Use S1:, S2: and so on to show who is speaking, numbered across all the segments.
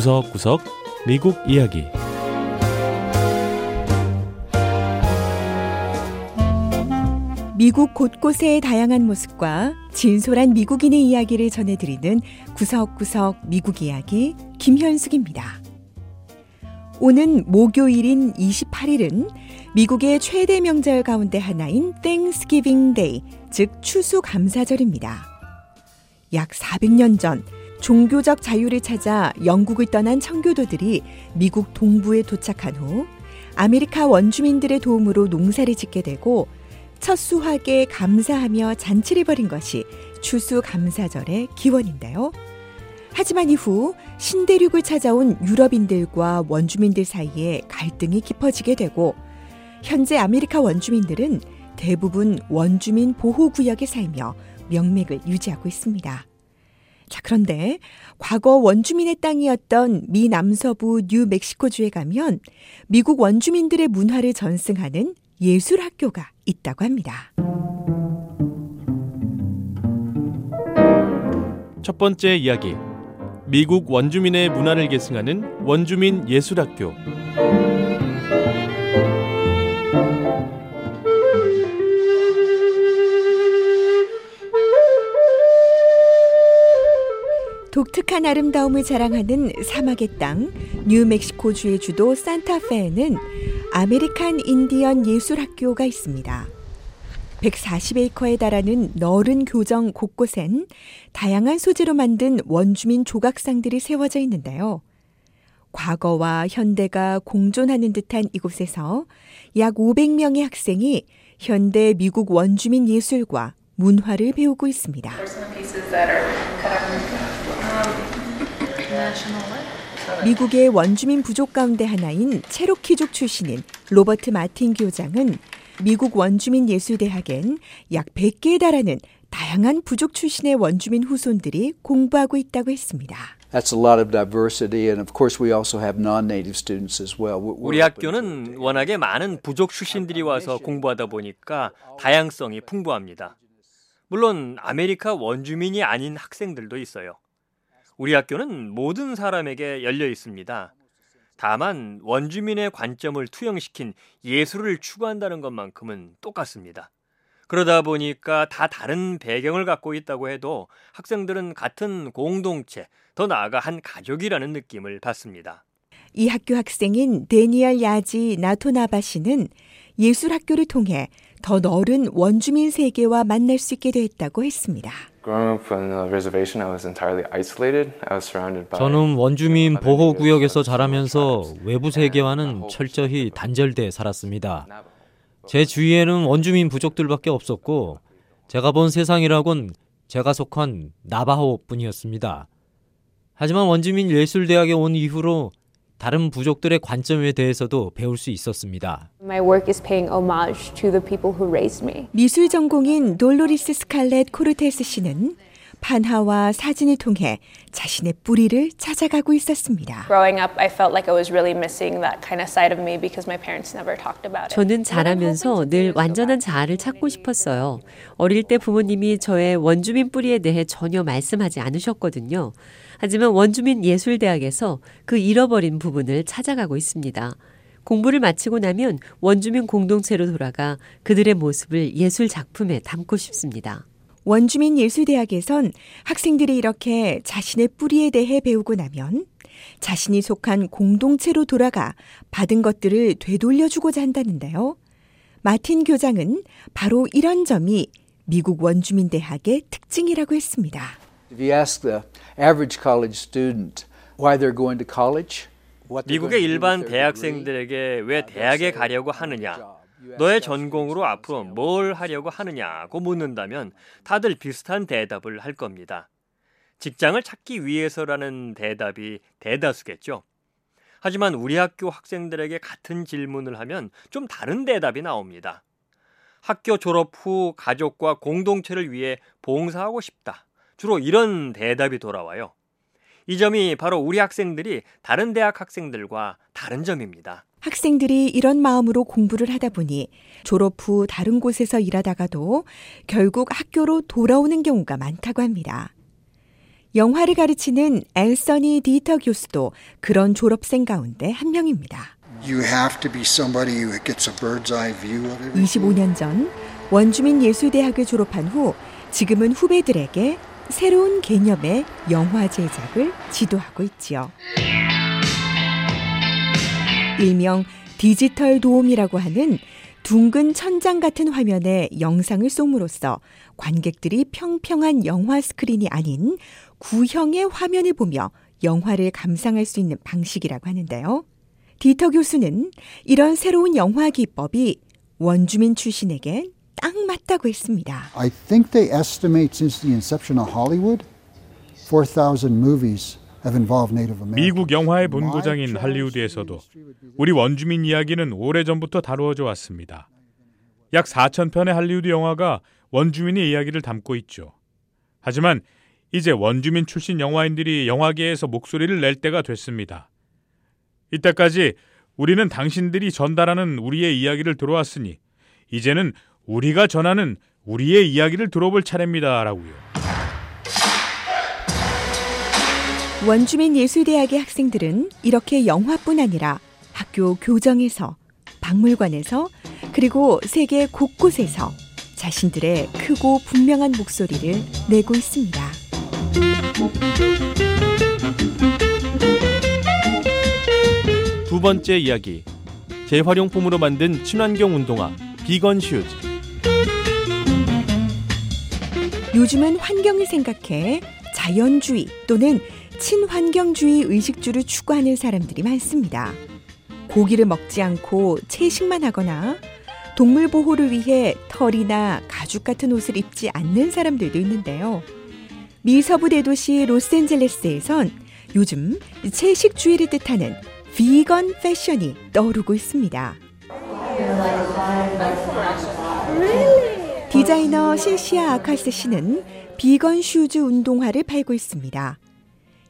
S1: 구석구석 미국 이야기
S2: 미국 곳곳의 다양한 모습과 진솔한 미국인의 이야기를 전해드리는 구석구석 미국 이야기 김현숙입니다. 오는 목요일인 28일은 미국의 최대 명절 가운데 하나인 Thanksgiving Day, 즉 추수감사절입니다. 약 400년 전 종교적 자유를 찾아 영국을 떠난 청교도들이 미국 동부에 도착한 후 아메리카 원주민들의 도움으로 농사를 짓게 되고 첫 수확에 감사하며 잔치를 벌인 것이 추수감사절의 기원인데요. 하지만 이후 신대륙을 찾아온 유럽인들과 원주민들 사이에 갈등이 깊어지게 되고 현재 아메리카 원주민들은 대부분 원주민 보호구역에 살며 명맥을 유지하고 있습니다. 자, 그런데 과거 원주민의 땅이었던 미 남서부 뉴멕시코주에 가면 미국 원주민들의 문화를 전승하는 예술 학교가 있다고 합니다.
S1: 첫 번째 이야기 미국 원주민의 문화를 계승하는 원주민 예술학교
S2: 독특한 아름다움을 자랑하는 사막의 땅 뉴멕시코주의 주도 산타페에는 아메리칸 인디언 예술학교가 있습니다. 140에이커에 달하는 넓은 교정 곳곳엔 다양한 소재로 만든 원주민 조각상들이 세워져 있는데요. 과거와 현대가 공존하는 듯한 이곳에서 약 500명의 학생이 현대 미국 원주민 예술과 문화를 배우고 있습니다. 미국의 원주민 부족 가운데 하나인 체로키족 출신인 로버트 마틴 교장은 미국 원주민 예술대학엔 약 100개에 달하는 다양한 부족 출신의 원주민 후손들이 공부하고 있다고 했습니다.
S3: That's a lot of diversity, and of course, we also have non-native students as well. We're
S4: 우리 학교는 워낙에 많은 부족 출신들이 와서 공부하다 보니까 다양성이 풍부합니다. 물론 아메리카 원주민이 아닌 학생들도 있어요. 우리 학교는 모든 사람에게 열려 있습니다. 다만 원주민의 관점을 투영시킨 예술을 추구한다는 것만큼은 똑같습니다. 그러다 보니까 다 다른 배경을 갖고 있다고 해도 학생들은 같은 공동체, 더 나아가 한 가족이라는 느낌을 받습니다.
S2: 이 학교 학생인 데니얼 야지 나토나바 씨는 예술 학교를 통해 더 넓은 원주민 세계와 만날 수 있게 됐다고 했습니다.
S5: 저는 원주민 보호 구역에서 자라면서 외부 세계와는 철저히 단절돼 살았습니다. 제 주위에는 원주민 부족들밖에 없었고 제가 본 세상이라곤 제가 속한 나바호뿐이었습니다. 하지만 원주민 예술대학에 온 이후로 다른 부족들의 관점에 대해서도 배울 수 있었습니다.
S2: 미술 전공인 돌로리스 스칼렛 코르테스 씨는 판화와 사진을 통해 자신의 뿌리를 찾아가고 있었습니다.
S6: 저는 자라면서 늘 완전한 자아를 찾고 싶었어요. 어릴 때 부모님이 저의 원주민 뿌리에 대해 전혀 말씀하지 않으셨거든요. 하지만 원주민 예술대학에서 그 잃어버린 부분을 찾아가고 있습니다. 공부를 마치고 나면 원주민 공동체로 돌아가 그들의 모습을 예술 작품에 담고 싶습니다.
S2: 원주민 예술대학에선 학생들이 이렇게 자신의 뿌리에 대해 배우고 나면 자신이 속한 공동체로 돌아가 받은 것들을 되돌려주고자 한다는데요. 마틴 교장은 바로 이런 점이 미국 원주민 대학의 특징이라고 했습니다.
S3: If you ask the average college student why they're going to college,
S4: 미국의 일반 대학생들에게 왜 대학에 가려고 하느냐, 너의 전공으로 앞으로 뭘 하려고 하느냐고 묻는다면 다들 비슷한 대답을 할 겁니다. 직장을 찾기 위해서라는 대답이 대다수겠죠. 하지만 우리 학교 학생들에게 같은 질문을 하면 좀 다른 대답이 나옵니다. 학교 졸업 후 가족과 공동체를 위해 봉사하고 싶다. 주로 이런 대답이 돌아와요. 이 점이 바로 우리 학생들이 다른 대학 학생들과 다른 점입니다.
S2: 학생들이 이런 마음으로 공부를 하다 보니 졸업 후 다른 곳에서 일하다가도 결국 학교로 돌아오는 경우가 많다고 합니다. 영화를 가르치는 앤서니 디터 교수도 그런 졸업생 가운데 한 명입니다. 25년 전 원주민 예술대학을 졸업한 후 지금은 후배들에게 새로운 개념의 영화 제작을 지도하고 있지요. 일명 디지털 돔이라고 하는 둥근 천장 같은 화면에 영상을 쏨으로써 관객들이 평평한 영화 스크린이 아닌 구형의 화면을 보며 영화를 감상할 수 있는 방식이라고 하는데요. 디터 교수는 이런 새로운 영화 기법이 원주민 출신에게 딱 맞다고 했습니다.
S7: I think they estimate since the inception of Hollywood, 4,000 movies
S8: 미국 영화의 본고장인 할리우드에서도 우리 원주민 이야기는 오래전부터 다루어져 왔습니다. 약 4천 편의 할리우드 영화가 원주민의 이야기를 담고 있죠. 하지만 이제 원주민 출신 영화인들이 영화계에서 목소리를 낼 때가 됐습니다. 이때까지 우리는 당신들이 전달하는 우리의 이야기를 들어왔으니 이제는 우리가 전하는 우리의 이야기를 들어볼 차례입니다라고요.
S2: 원주민 예술대학의 학생들은 이렇게 영화뿐 아니라 학교 교정에서 박물관에서 그리고 세계 곳곳에서 자신들의 크고 분명한 목소리를 내고 있습니다.
S1: 두 번째 이야기. 재활용품으로 만든 친환경 운동화 비건 슈즈.
S2: 요즘은 환경을 생각해 자연주의 또는 친환경주의 의식주를 추구하는 사람들이 많습니다. 고기를 먹지 않고 채식만 하거나 동물 보호를 위해 털이나 가죽 같은 옷을 입지 않는 사람들도 있는데요. 미 서부 대도시 로스앤젤레스에선 요즘 채식주의를 뜻하는 비건 패션이 떠오르고 있습니다. 디자이너 신시아 아카스 씨는 비건 슈즈 운동화를 팔고 있습니다.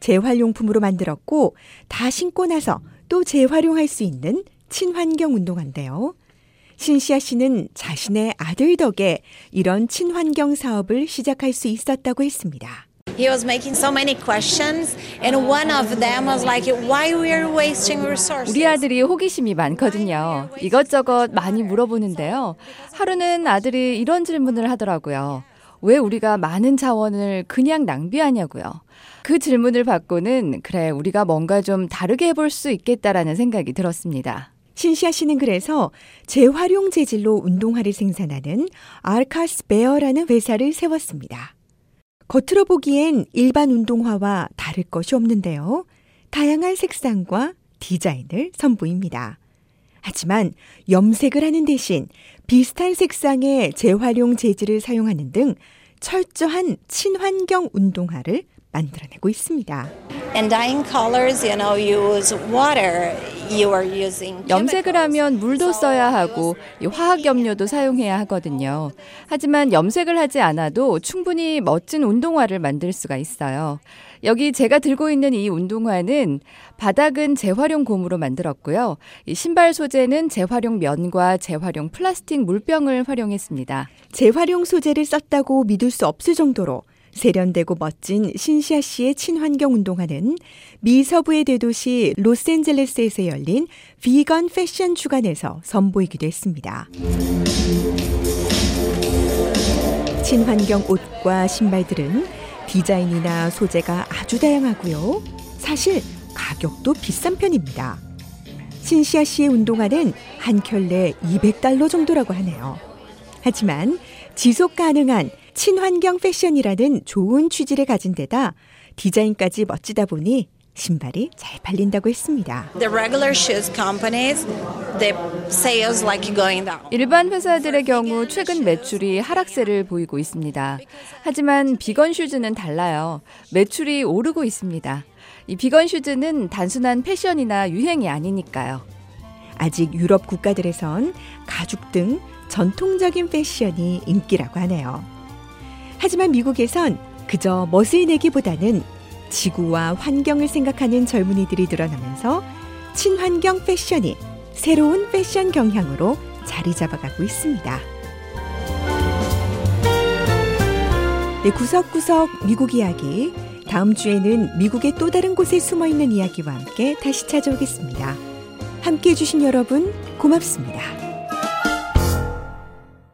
S2: 재활용품으로 만들었고 다 신고 나서 또 재활용할 수 있는 친환경 운동화인데요. 신시아 씨는 자신의 아들 덕에 이런 친환경 사업을 시작할 수 있었다고 했습니다.
S9: He was making so many questions, and one of them was like, "Why we are wasting resources?"
S10: 우리 아들이 호기심이 많거든요. 이것저것 많이 물어보는데요. 하루는 아들이 이런 질문을 하더라고요. 왜 우리가 많은 자원을 그냥 낭비하냐고요. 그 질문을 받고는 그래 우리가 뭔가 좀 다르게 해볼 수 있겠다라는 생각이 들었습니다.
S2: 신시아 씨는 그래서 재활용 재질로 운동화를 생산하는 알카스 베어라는 회사를 세웠습니다. 겉으로 보기엔 일반 운동화와 다를 것이 없는데요. 다양한 색상과 디자인을 선보입니다. 하지만 염색을 하는 대신 비슷한 색상의 재활용 재질을 사용하는 등 철저한 친환경 운동화를 만들어내고 있습니다.
S10: 염색을 하면 물도 써야 하고 화학 염료도 사용해야 하거든요. 하지만 염색을 하지 않아도 충분히 멋진 운동화를 만들 수가 있어요. 여기 제가 들고 있는 이 운동화는 바닥은 재활용 고무로 만들었고요. 이 신발 소재는 재활용 면과 재활용 플라스틱 물병을 활용했습니다.
S2: 재활용 소재를 썼다고 믿을 수 없을 정도로 세련되고 멋진 신시아 씨의 친환경 운동화는 미 서부의 대도시 로스앤젤레스에서 열린 비건 패션 주간에서 선보이기도 했습니다. 친환경 옷과 신발들은 디자인이나 소재가 아주 다양하고요. 사실 가격도 비싼 편입니다. 신시아 씨의 운동화는 한 켤레 200달러 정도라고 하네요. 하지만 지속 가능한 친환경 패션이라는 좋은 취지를 가진 데다 디자인까지 멋지다 보니 신발이 잘 팔린다고 했습니다.
S10: 일반 회사들의 경우 최근 매출이 하락세를 보이고 있습니다. 하지만 비건 슈즈는 달라요. 매출이 오르고 있습니다. 이 비건 슈즈는 단순한 패션이나 유행이 아니니까요.
S2: 아직 유럽 국가들에선 가죽 등 전통적인 패션이 인기라고 하네요. 하지만 미국에선 그저 멋을 내기보다는 지구와 환경을 생각하는 젊은이들이 늘어나면서 친환경 패션이 새로운 패션 경향으로 자리 잡아가고 있습니다. 네, 구석구석 미국 이야기 다음 주에는 미국의 또 다른 곳에 숨어 있는 이야기와 함께 다시 찾아오겠습니다. 함께 해주신 여러분, 고맙습니다.